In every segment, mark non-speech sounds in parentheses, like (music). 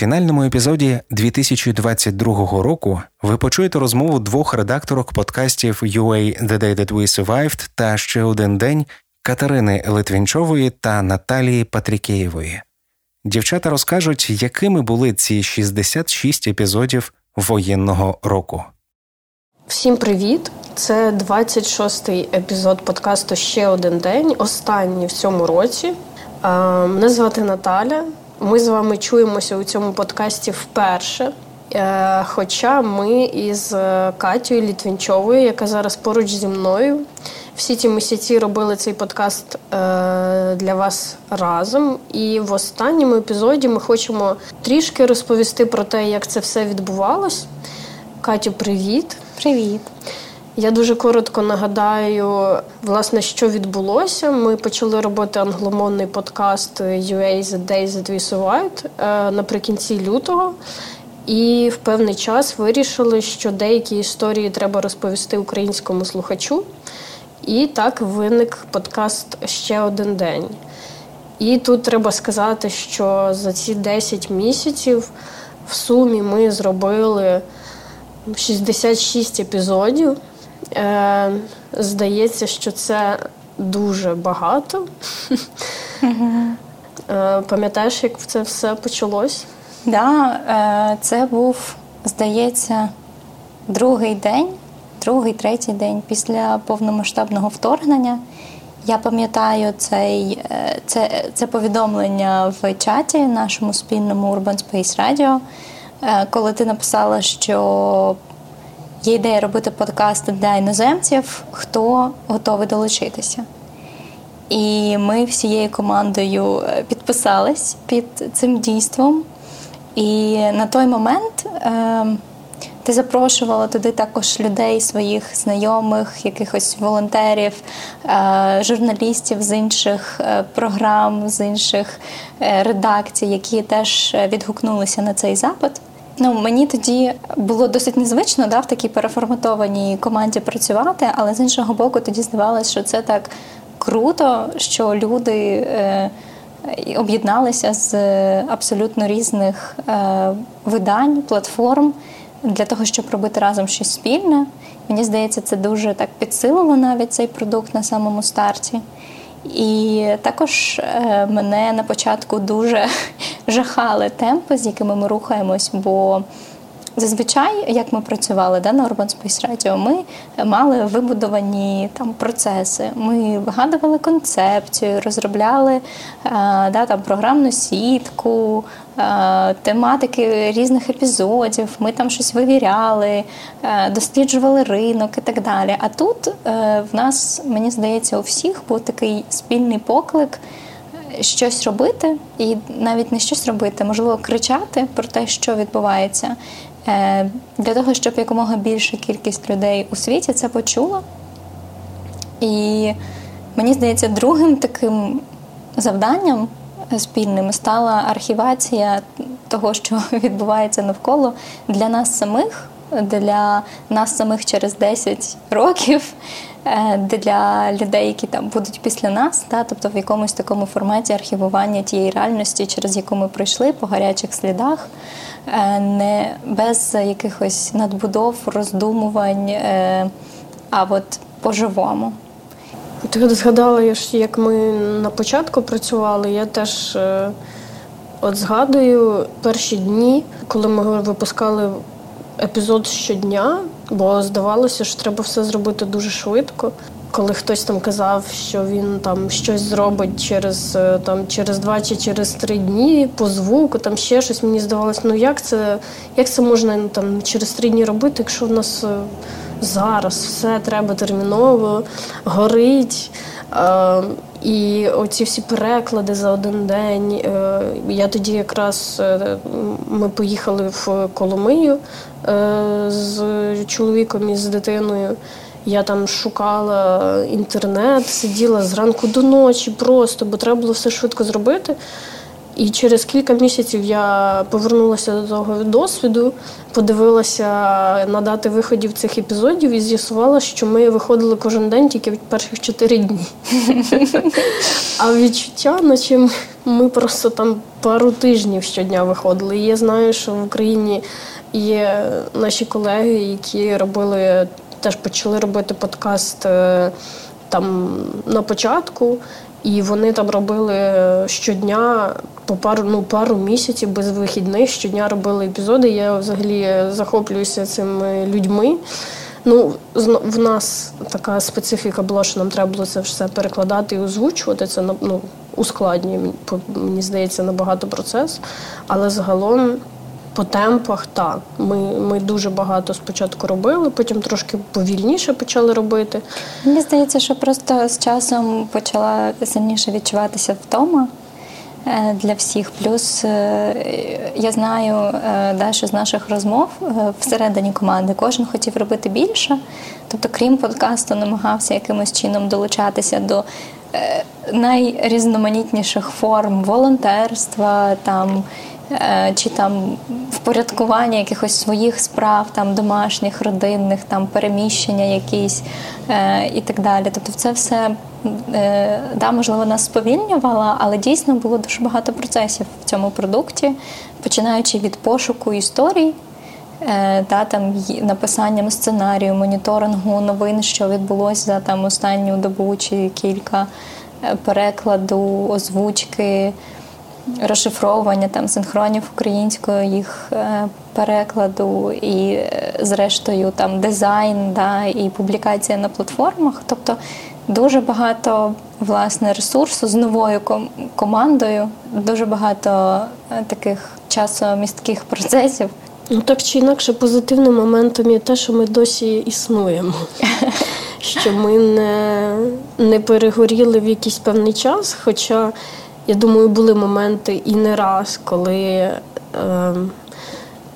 Фінальному епізоді 2022 року ви почуєте розмову двох редакторок подкастів UA The Day That We Survived та ще один день Катерини Литвінчової та Наталії Патрікеєвої. Дівчата розкажуть, якими були ці 66 епізодів воєнного року. Всім привіт! Це 26-й епізод подкасту Ще один день. Останній в цьому році. Мене звати Наталя. Ми з вами чуємося у цьому подкасті вперше. Е, хоча ми із е, Катєю Літвінчовою, яка зараз поруч зі мною, всі ці місяці робили цей подкаст е, для вас разом. І в останньому епізоді ми хочемо трішки розповісти про те, як це все відбувалось. Катю, привіт! Привіт! Я дуже коротко нагадаю, власне, що відбулося. Ми почали робити англомовний подкаст UA The Day That We Survived наприкінці лютого. І в певний час вирішили, що деякі історії треба розповісти українському слухачу. І так виник подкаст ще один день. І тут треба сказати, що за ці 10 місяців в сумі ми зробили 66 епізодів. Е, Здається, що це дуже багато. Е, Пам'ятаєш, як це все почалось? Так, да, е, це був, здається, другий день, другий, третій день після повномасштабного вторгнення. Я пам'ятаю цей, е, це це повідомлення в чаті нашому спільному Urban Space Radio, коли ти написала, що Є ідея робити подкасти для іноземців, хто готовий долучитися. І ми всією командою е, підписались під цим дійством. І на той момент е, ти запрошувала туди також людей, своїх знайомих, якихось волонтерів, е, журналістів з інших е, програм, з інших е, редакцій, які теж відгукнулися на цей запит. Ну мені тоді було досить незвично да, в такій переформатованій команді працювати, але з іншого боку, тоді здавалося, що це так круто, що люди е, об'єдналися з абсолютно різних е, видань, платформ для того, щоб робити разом щось спільне. Мені здається, це дуже так підсилило навіть цей продукт на самому старті. І також е, мене на початку дуже (laughs) жахали темпи, з якими ми рухаємось, бо Зазвичай, як ми працювали да, на Urban Space Radio, ми мали вибудовані там процеси. Ми вигадували концепцію, розробляли е, да, там, програмну сітку, е, тематики різних епізодів. Ми там щось вивіряли, е, досліджували ринок і так далі. А тут в нас, мені здається, у всіх був такий спільний поклик. Щось робити, і навіть не щось робити, можливо, кричати про те, що відбувається, для того, щоб якомога більша кількість людей у світі це почула. І мені здається, другим таким завданням спільним стала архівація того, що (laughs) відбувається навколо для нас самих, для нас самих через 10 років, е, для людей, які там будуть після нас, та, тобто в якомусь такому форматі архівування тієї реальності, через яку ми пройшли по гарячих слідах. Е, не без якихось надбудов, роздумувань, е, а от по-живому. Ти згадала, як ми на початку працювали, я теж е, от згадую перші дні, коли ми випускали епізод щодня, бо здавалося, що треба все зробити дуже швидко коли хтось там казав, що він там щось зробить через е, там через два чи через три дні по звуку, там ще щось мені здавалось, ну як це як це можна ну, там через три дні робити, якщо в нас е, зараз все треба терміново, горить. Е, і оці всі переклади за один день. Е, я тоді якраз ми поїхали в Коломию з чоловіком і з дитиною. Я там шукала інтернет, сиділа зранку до ночі просто, бо треба було все швидко зробити. І через кілька місяців я повернулася до того досвіду, подивилася на дати виходів цих епізодів і з'ясувала, що ми виходили кожен день тільки від перших чотири дні. А відчуття, наче ми просто там пару тижнів щодня виходили. І я знаю, що в Україні є наші колеги, які робили, теж почали робити подкаст е, там на початку. І вони там робили щодня по пару ну пару місяців без вихідних. Щодня робили епізоди. Я взагалі захоплююся цими людьми. Ну, в нас така специфіка була, що нам треба було це все перекладати і озвучувати. Це ну, ускладнює, мені здається, набагато процес. Але загалом по темпах так. Ми ми дуже багато спочатку робили, потім трошки повільніше почали робити. Мені здається, що просто з часом почала сильніше відчуватися втома. Е, для всіх. Плюс е, я знаю е, далі з наших розмов всередині команди кожен хотів робити більше. Тобто, крім подкасту, намагався якимось чином долучатися до найрізноманітніших форм волонтерства, там чи там впорядкування якихось своїх справ, там домашніх, родинних, там переміщення якісь е, і так далі. Тобто, це все е, да, можливо нас сповільнювало, але дійсно було дуже багато процесів в цьому продукті, починаючи від пошуку історій. Та, там написанням сценарію, моніторингу новин, що відбулося за там останню добу чи кілька перекладу, озвучки, розшифровування там синхронів українською, їх е, перекладу і, е, зрештою, там дизайн да, і публікація на платформах. Тобто дуже багато власне ресурсу з новою командою, дуже багато е, таких часомістких процесів. Ну так чи інакше, позитивним моментом є те, що ми досі існуємо. (laughs) Що ми не не перегоріли в якийсь певний час. Хоча я думаю, були моменти і не раз, коли е,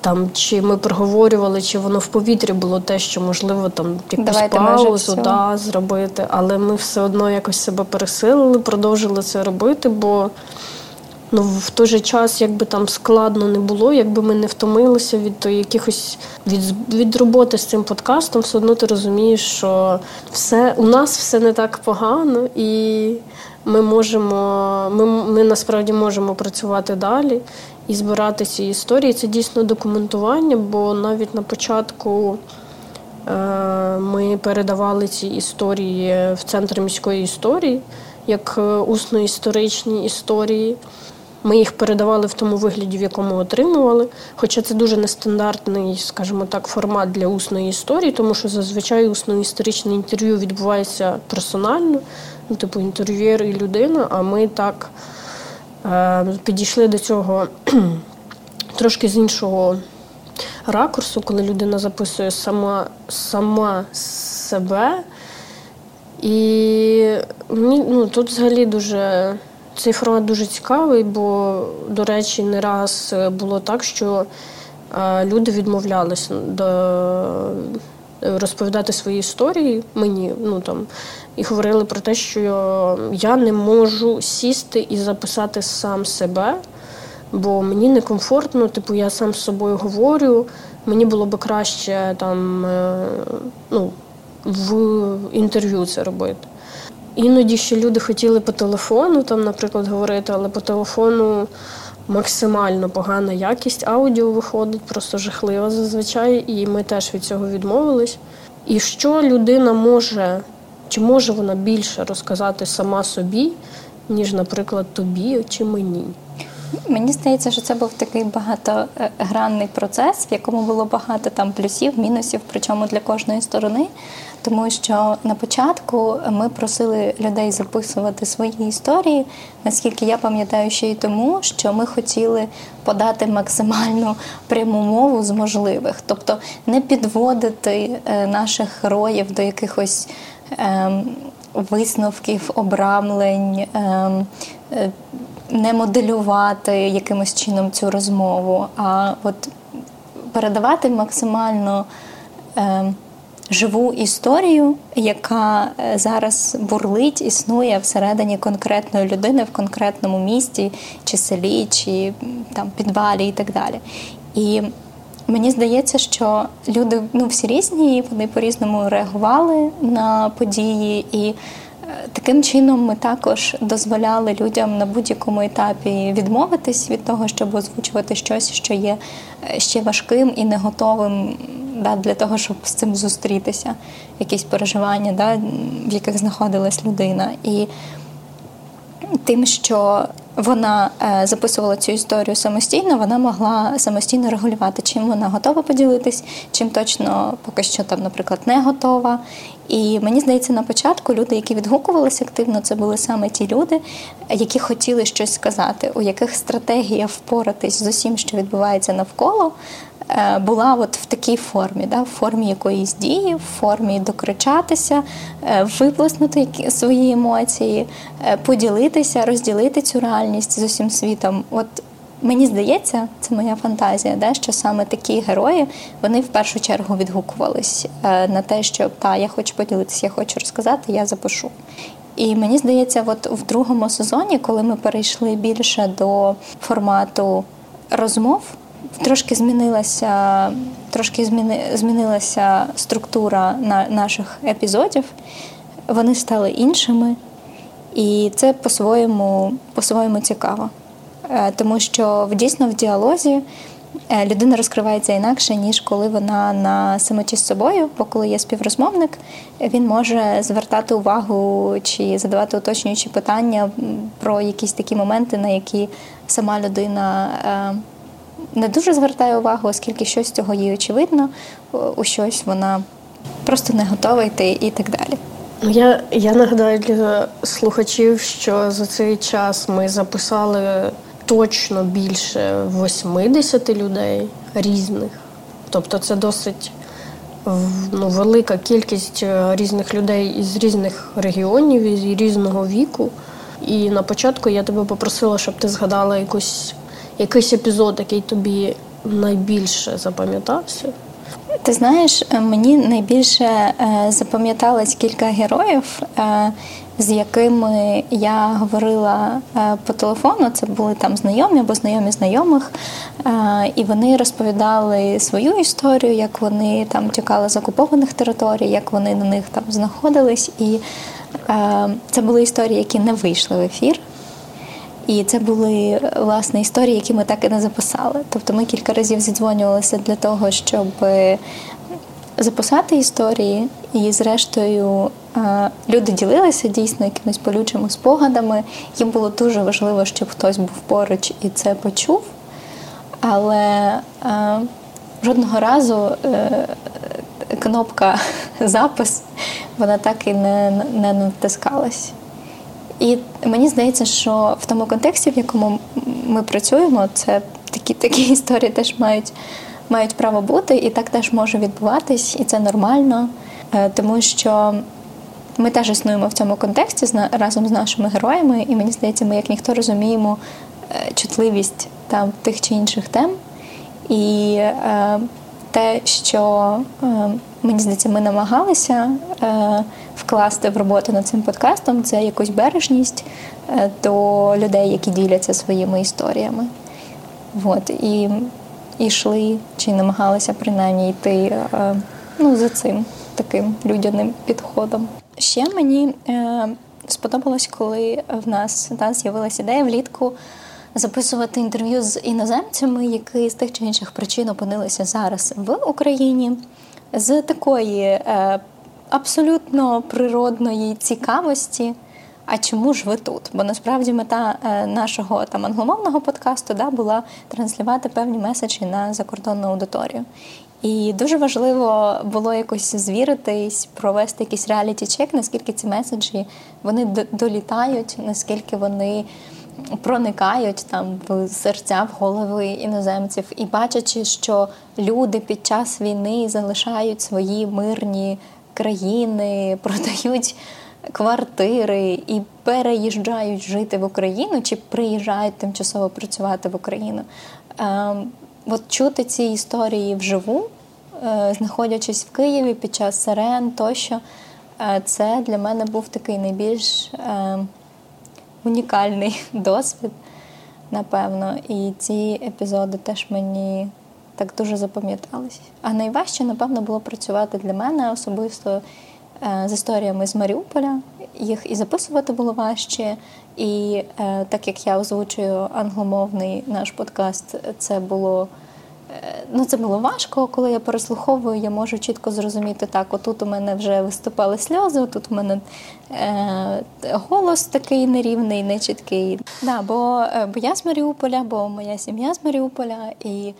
там чи ми проговорювали, чи воно в повітрі було те, що можливо там якусь Давайте паузу да, зробити, але ми все одно якось себе пересилили, продовжили це робити, бо ну, в той же час, якби там складно не було, якби ми не втомилися від то, якихось від від роботи з цим подкастом, все одно ти розумієш, що все у нас все не так погано і ми можемо, ми, ми насправді можемо працювати далі і збирати ці історії. Це дійсно документування, бо навіть на початку е, ми передавали ці історії в центр міської історії як е, усно-історичні історії. Ми їх передавали в тому вигляді, в якому отримували. Хоча це дуже нестандартний, скажімо так, формат для усної історії, тому що зазвичай усно-історичне інтерв'ю відбувається персонально ну, типу інтерв'єр і людина, а ми так е, підійшли до цього (clears throat) трошки з іншого ракурсу, коли людина записує сама, сама себе. І ну, тут взагалі дуже цей формат дуже цікавий, бо, до речі, не раз було так, що е, люди відмовлялися до розповідати свої історії мені, ну там і говорили про те, що я не можу сісти і записати сам себе, бо мені некомфортно, типу, я сам з собою говорю. Мені було би краще там е, ну, в інтерв'ю це робити. Іноді ще люди хотіли по телефону, там, наприклад, говорити, але по телефону максимально погана якість аудіо виходить, просто жахлива зазвичай, і ми теж від цього відмовились. І що людина може чи може вона більше розказати сама собі, ніж, наприклад, тобі чи мені? Мені здається, що це був такий багатогранний процес, в якому було багато там плюсів, мінусів, причому для кожної сторони. Тому що на початку ми просили людей записувати свої історії, наскільки я пам'ятаю, ще й тому, що ми хотіли подати максимальну пряму мову з можливих, тобто не підводити е, наших героїв до якихось. Ем, висновків, обрамлень, ем, е, не моделювати якимось чином цю розмову, а от передавати максимально ем, живу історію, яка е, зараз бурлить, існує всередині конкретної людини в конкретному місті, чи селі, чи там підвалі і так далі. І мені здається, що люди ну всі різні, вони по-різному реагували на події і. Таким чином ми також дозволяли людям на будь-якому етапі відмовитись від того, щоб озвучувати щось, що є е, ще важким і не готовим да, для того, щоб з цим зустрітися, якісь переживання, да, в яких знаходилась людина. І тим, що вона е, записувала цю історію самостійно, вона могла самостійно регулювати, чим вона готова поділитись, чим точно поки що там, наприклад, не готова. І мені здається, на початку люди, які відгукувалися активно, це були саме ті люди, які хотіли щось сказати, у яких стратегія впоратись з усім, що відбувається навколо, була от в такій формі, да, в формі якоїсь дії, в формі докричатися, е, виплеснути свої емоції, е, поділитися, розділити цю реальність з усім світом. От Мені здається, це моя фантазія, да, що саме такі герої вони в першу чергу відгукувались на те, що та я хочу поділитися, я хочу розказати, я запишу. І мені здається, от в другому сезоні, коли ми перейшли більше до формату розмов. Трошки змінилася трошки зміни, змінилася структура на наших епізодів, вони стали іншими, і це по-своєму по-своєму цікаво. Е, тому що дійсно в діалозі е, людина розкривається інакше, ніж коли вона на самоті з собою, бо коли є співрозмовник, він може звертати увагу чи задавати уточнюючі питання про якісь такі моменти, на які сама людина. Не дуже звертає увагу, оскільки щось з цього їй очевидно, у щось вона просто не готова йти і так далі. Я я нагадаю для слухачів, що за цей час ми записали точно більше 80 людей різних. Тобто це досить ну, велика кількість е, різних людей із різних регіонів, із різного віку. І на початку я тебе попросила, щоб ти згадала якусь якийсь епізод, який тобі найбільше запам'ятався? Ти знаєш, е, мені найбільше е, запам'яталось кілька героїв, е, з якими я говорила по телефону. Це були там знайомі або знайомі знайомих, і вони розповідали свою історію, як вони там тікали з окупованих територій, як вони на них там знаходились. І це були історії, які не вийшли в ефір. І це були власне історії, які ми так і не записали. Тобто ми кілька разів зідзвонювалися для того, щоб записати історії, і, зрештою, люди ділилися дійсно якимись болючими спогадами. Їм було дуже важливо, щоб хтось був поруч і це почув. Але жодного разу е, кнопка (laughs) запис вона так і не, не натискалась. І мені здається, що в тому контексті, в якому ми працюємо, це такі такі (laughs) історії теж мають мають право бути, і так теж може відбуватись, і це нормально, е, тому що ми теж існуємо в цьому контексті разом з нашими героями, і мені здається, ми як ніхто розуміємо е, чутливість там тих чи інших тем. І е, те, що е, мені здається, ми намагалися е, вкласти в роботу над цим подкастом, це якусь бережність е, до людей, які діляться своїми історіями. От, і йшли чи намагалися принаймні йти ну, за цим таким людяним підходом. Ще мені сподобалось, коли в нас да, з'явилася ідея влітку записувати інтерв'ю з іноземцями, які з тих чи інших причин опинилися зараз в Україні, з такої е, абсолютно природної цікавості. А чому ж ви тут? Бо насправді мета е, нашого там англомовного подкасту да, була транслювати певні меседжі на закордонну аудиторію. І дуже важливо було якось звіритись, провести якийсь реаліті-чек, наскільки ці меседжі вони долітають, наскільки вони проникають там в серця, в голови іноземців, і бачачи, що люди під час війни залишають свої мирні країни, (laughs) продають квартири і переїжджають жити в Україну чи приїжджають тимчасово працювати в Україну. Ем, от чути ці історії вживу. е, знаходячись в Києві під час сирен тощо, е, це для мене був такий найбільш унікальний (laughs) досвід, напевно. І ці епізоди теж мені так дуже запам'ятались. А найважче, напевно, було працювати для мене особисто з історіями з Маріуполя. Їх і записувати було важче, і е, так як я озвучую англомовний наш подкаст, це було е, ну це було важко. Коли я переслуховую, я можу чітко зрозуміти так. Отут у мене вже виступали сльози, отут у мене е, голос такий нерівний, нечіткий. Да, бо, е, бо я з Маріуполя, бо моя сім'я з Маріуполя і.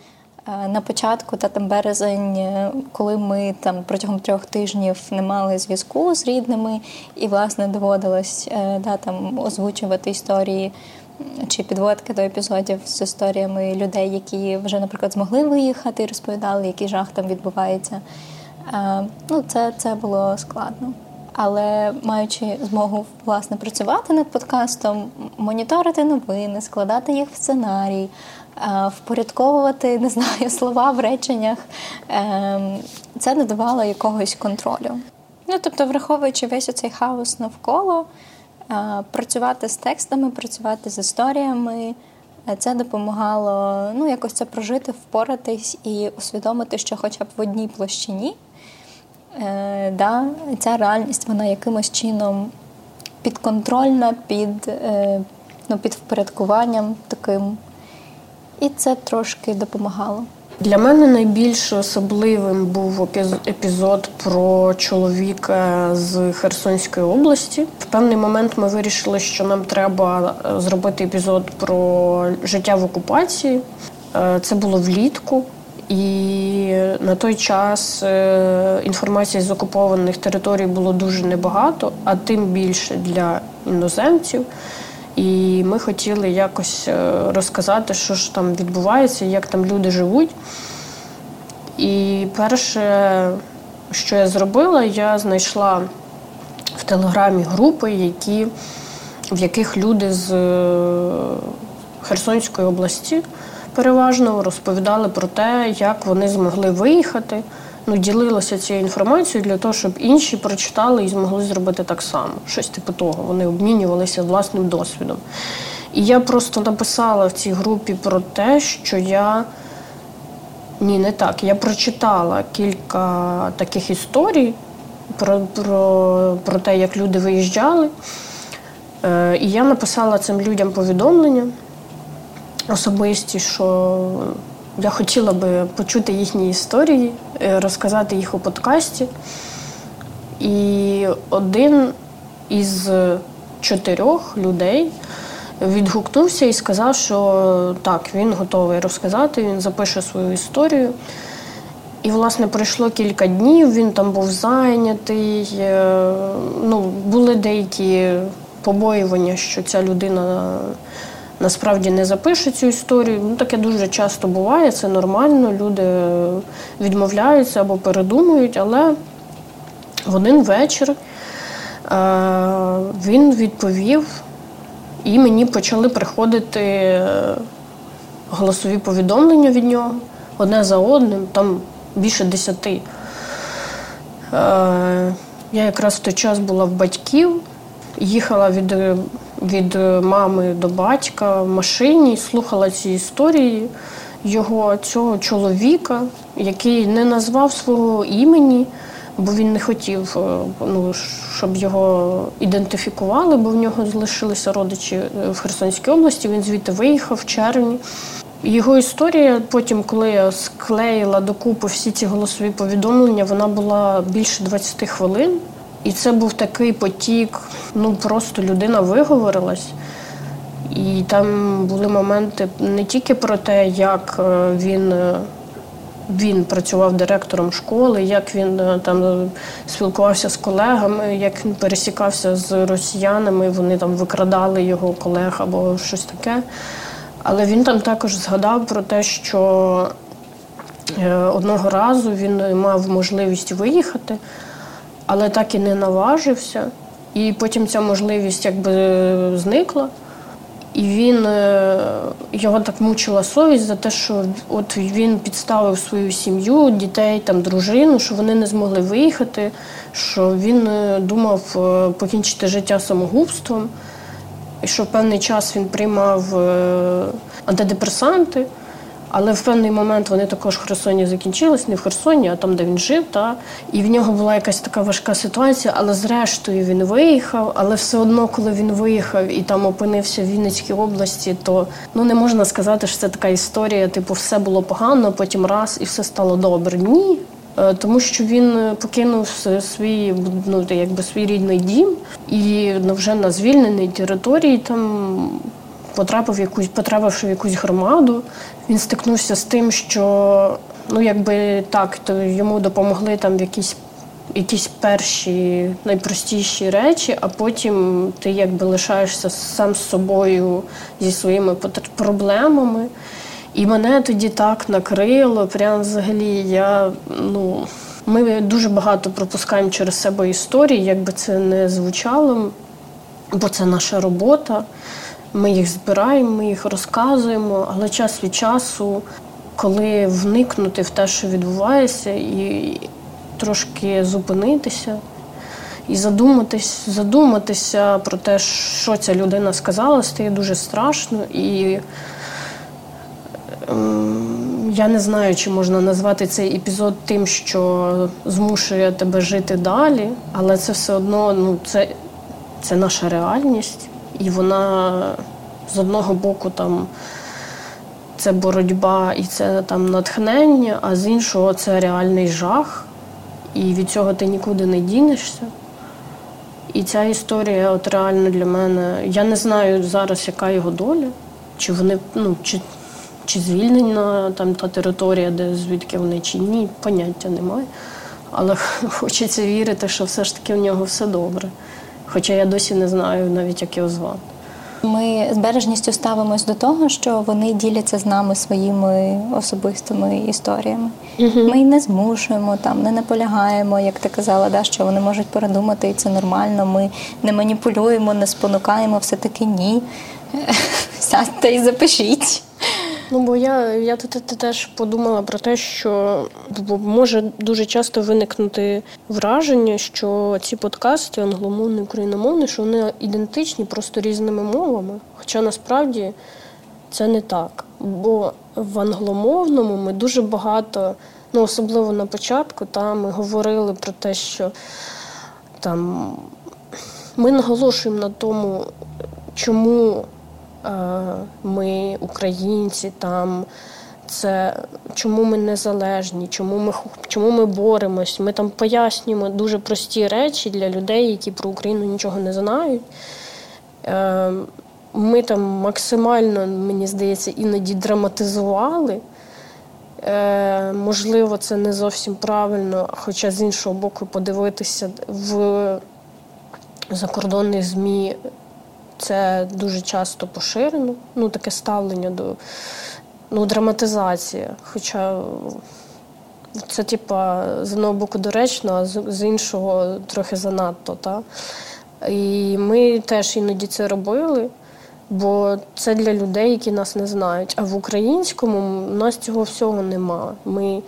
Е, на початку, та там березень, е, коли ми там протягом трьох тижнів не мали зв'язку з рідними, і власне доводилось е, да, там озвучувати історії чи підводки до епізодів з історіями людей, які вже, наприклад, змогли виїхати і розповідали, який жах там відбувається. Ну, це, це було складно. Але маючи змогу власне працювати над подкастом, моніторити новини, складати їх в сценарій, впорядковувати не знаю, (laughs) слова в реченнях. Ем, це не давало якогось контролю. Ну, тобто, враховуючи весь цей хаос навколо, е, працювати з текстами, працювати з історіями. Е, це допомагало ну, якось це прожити, впоратись і усвідомити, що хоча б в одній площині е, да, ця реальність вона якимось чином підконтрольна, під, е, ну, під впорядкуванням таким і це трошки допомагало. Для мене найбільш особливим був епізод про чоловіка з Херсонської області. В певний момент ми вирішили, що нам треба е, зробити епізод про життя в окупації. Е, це було влітку, і на той час е, інформації з окупованих територій було дуже небагато, а тим більше для іноземців. І ми хотіли якось е, розказати, що ж там відбувається, як там люди живуть. І перше, що я зробила, я знайшла в телеграмі групи, які, в яких люди з е, Херсонської області переважно розповідали про те, як вони змогли виїхати ну, ділилася цією інформацією для того, щоб інші прочитали і змогли зробити так само. Щось типу того. Вони обмінювалися власним досвідом. І я просто написала в цій групі про те, що я. Ні, не так. Я прочитала кілька таких історій про про, про те, як люди виїжджали. Е, І я написала цим людям повідомлення особисті, що я хотіла би почути їхні історії, е, розказати їх у подкасті. І один із чотирьох людей відгукнувся і сказав, що так, він готовий розказати, він запише свою історію. І, власне, пройшло кілька днів, він там був зайнятий. Е, ну, Були деякі побоювання, що ця людина насправді не запише цю історію. Ну, Таке дуже часто буває, це нормально. Люди відмовляються або передумують, але в один вечір е, він відповів, і мені почали приходити голосові повідомлення від нього одне за одним, там більше десяти. Е, я якраз в той час була в батьків, їхала від від е, мами до батька в машині, слухала ці історії його цього чоловіка, який не назвав свого імені, бо він не хотів, е, ну, щоб його ідентифікували, бо в нього залишилися родичі е, в Херсонській області. Він звідти виїхав в червні. Його історія, потім, коли я склеїла докупи всі ці голосові повідомлення, вона була більше 20 хвилин. І це був такий потік, ну просто людина виговорилась. І там були моменти не тільки про те, як е, він е, він працював директором школи, як він е, там спілкувався з колегами, як він пересікався з росіянами, вони там викрадали його колег або щось таке. Але він там також згадав про те, що одного разу він мав можливість виїхати але так і не наважився. І потім ця можливість якби зникла. І він е, його так мучила совість за те, що от він підставив свою сім'ю, дітей, там дружину, що вони не змогли виїхати, що він е, думав е, покінчити життя самогубством, і що певний час він приймав антидепресанти. Але в певний момент вони також в Херсоні закінчились, не в Херсоні, а там, де він жив. Та? І в нього була якась така важка ситуація, але зрештою він виїхав. Але все одно, коли він виїхав і там опинився в Вінницькій області, то ну не можна сказати, що це така історія, типу, все було погано, потім раз і все стало добре. Ні. Е, тому що він покинув свій ну якби свій рідний дім і ну, вже на звільненій території там потрапив в якусь потрапивши в якусь громаду. Він стикнувся з тим, що ну якби так, то йому допомогли там в якісь якісь перші найпростіші речі, а потім ти якби лишаєшся сам з собою зі своїми проблемами. І мене тоді так накрило. Прям взагалі я ну. Ми дуже багато пропускаємо через себе історії, як би це не звучало, бо це наша робота. Ми їх збираємо, ми їх розказуємо, але час від часу, коли вникнути в те, що відбувається, і трошки зупинитися і задуматись, задуматися про те, що ця людина сказала, стає дуже страшно. І ем, я не знаю, чи можна назвати цей епізод тим, що змушує тебе жити далі, але це все одно ну, це, це наша реальність. І вона з одного боку там це боротьба і це там натхнення, а з іншого це реальний жах. І від цього ти нікуди не дінешся. І ця історія, от реально для мене, я не знаю зараз, яка його доля, чи вони, ну, чи чи звільнена там та територія, де звідки вони чи ні, поняття немає. Але (laughs) хочеться вірити, що все ж таки в нього все добре. Хоча я досі не знаю навіть, як його звати. Ми з бережністю ставимось до того, що вони діляться з нами своїми особистими історіями. uh Ми не змушуємо там, не наполягаємо, як ти казала, да, що вони можуть передумати, і це нормально. Ми не маніпулюємо, не спонукаємо, все таки ні. (laughs) Сядьте і запишіть. Ну, бо я я тут теж подумала про те, що може дуже часто виникнути враження, що ці подкасти англомовні, україномовні, що вони ідентичні просто різними мовами. Хоча насправді це не так. Бо в англомовному ми дуже багато, ну особливо на початку, там ми говорили про те, що там ми наголошуємо на тому, чому. Е, ми, українці, там це чому ми незалежні, чому ми чому ми боремось. Ми там пояснюємо дуже прості речі для людей, які про Україну нічого не знають. Е, ми там максимально, мені здається, іноді драматизували. Е, можливо, це не зовсім правильно, хоча з іншого боку, подивитися в закордонних ЗМІ це дуже часто поширено, ну таке ставлення до ну, драматизації. Хоча це, типа, з одного боку доречно, а з іншого трохи занадто. Та? І ми теж іноді це робили, бо це для людей, які нас не знають. А в українському у нас цього всього нема. Ми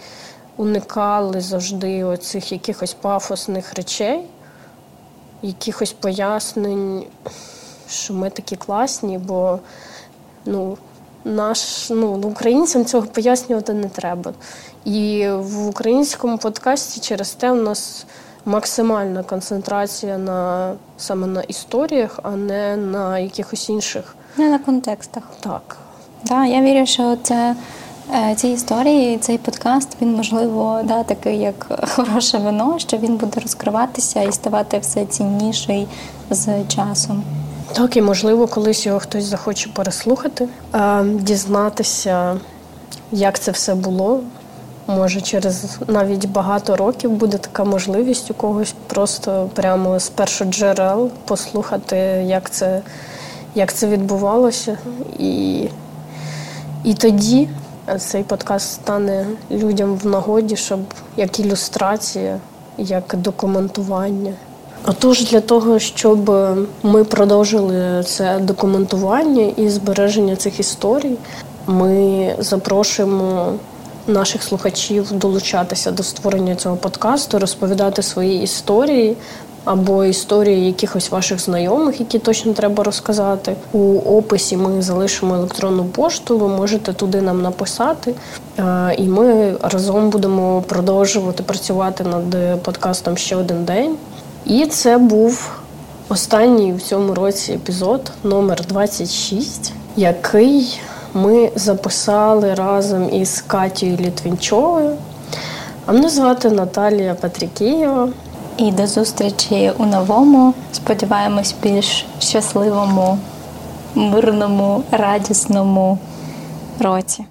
уникали завжди оцих якихось пафосних речей, якихось пояснень що ми такі класні, бо ну, наш, ну, українцям цього пояснювати не треба. І в українському подкасті через те у нас максимальна концентрація на саме на історіях, а не на якихось інших. Не на контекстах. Так. Да, я вірю, що це. Е, ці історії, цей подкаст, він можливо да, такий як (laughs) хороше вино, що він буде розкриватися і ставати все цінніший з часом. Так, і можливо, колись його хтось захоче переслухати, дізнатися, як це все було. Може, через навіть багато років буде така можливість у когось просто прямо з першоджерел послухати, як це як це відбувалося. І, І тоді цей подкаст стане людям в нагоді, щоб як ілюстрація, як документування. Отож, для того, щоб ми продовжили це документування і збереження цих історій, ми запрошуємо наших слухачів долучатися до створення цього подкасту, розповідати свої історії. Або історії якихось ваших знайомих, які точно треба розказати. У описі ми залишимо електронну пошту, ви можете туди нам написати, і ми разом будемо продовжувати працювати над подкастом ще один день. І це був останній в цьому році епізод номер 26, який ми записали разом із Катією Літвінчовою. А мене звати Наталія Патрікієва. І до зустрічі у новому, сподіваємось, більш щасливому, мирному, радісному році.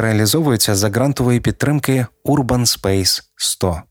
Реалізовується за грантової підтримки Urban Space 100.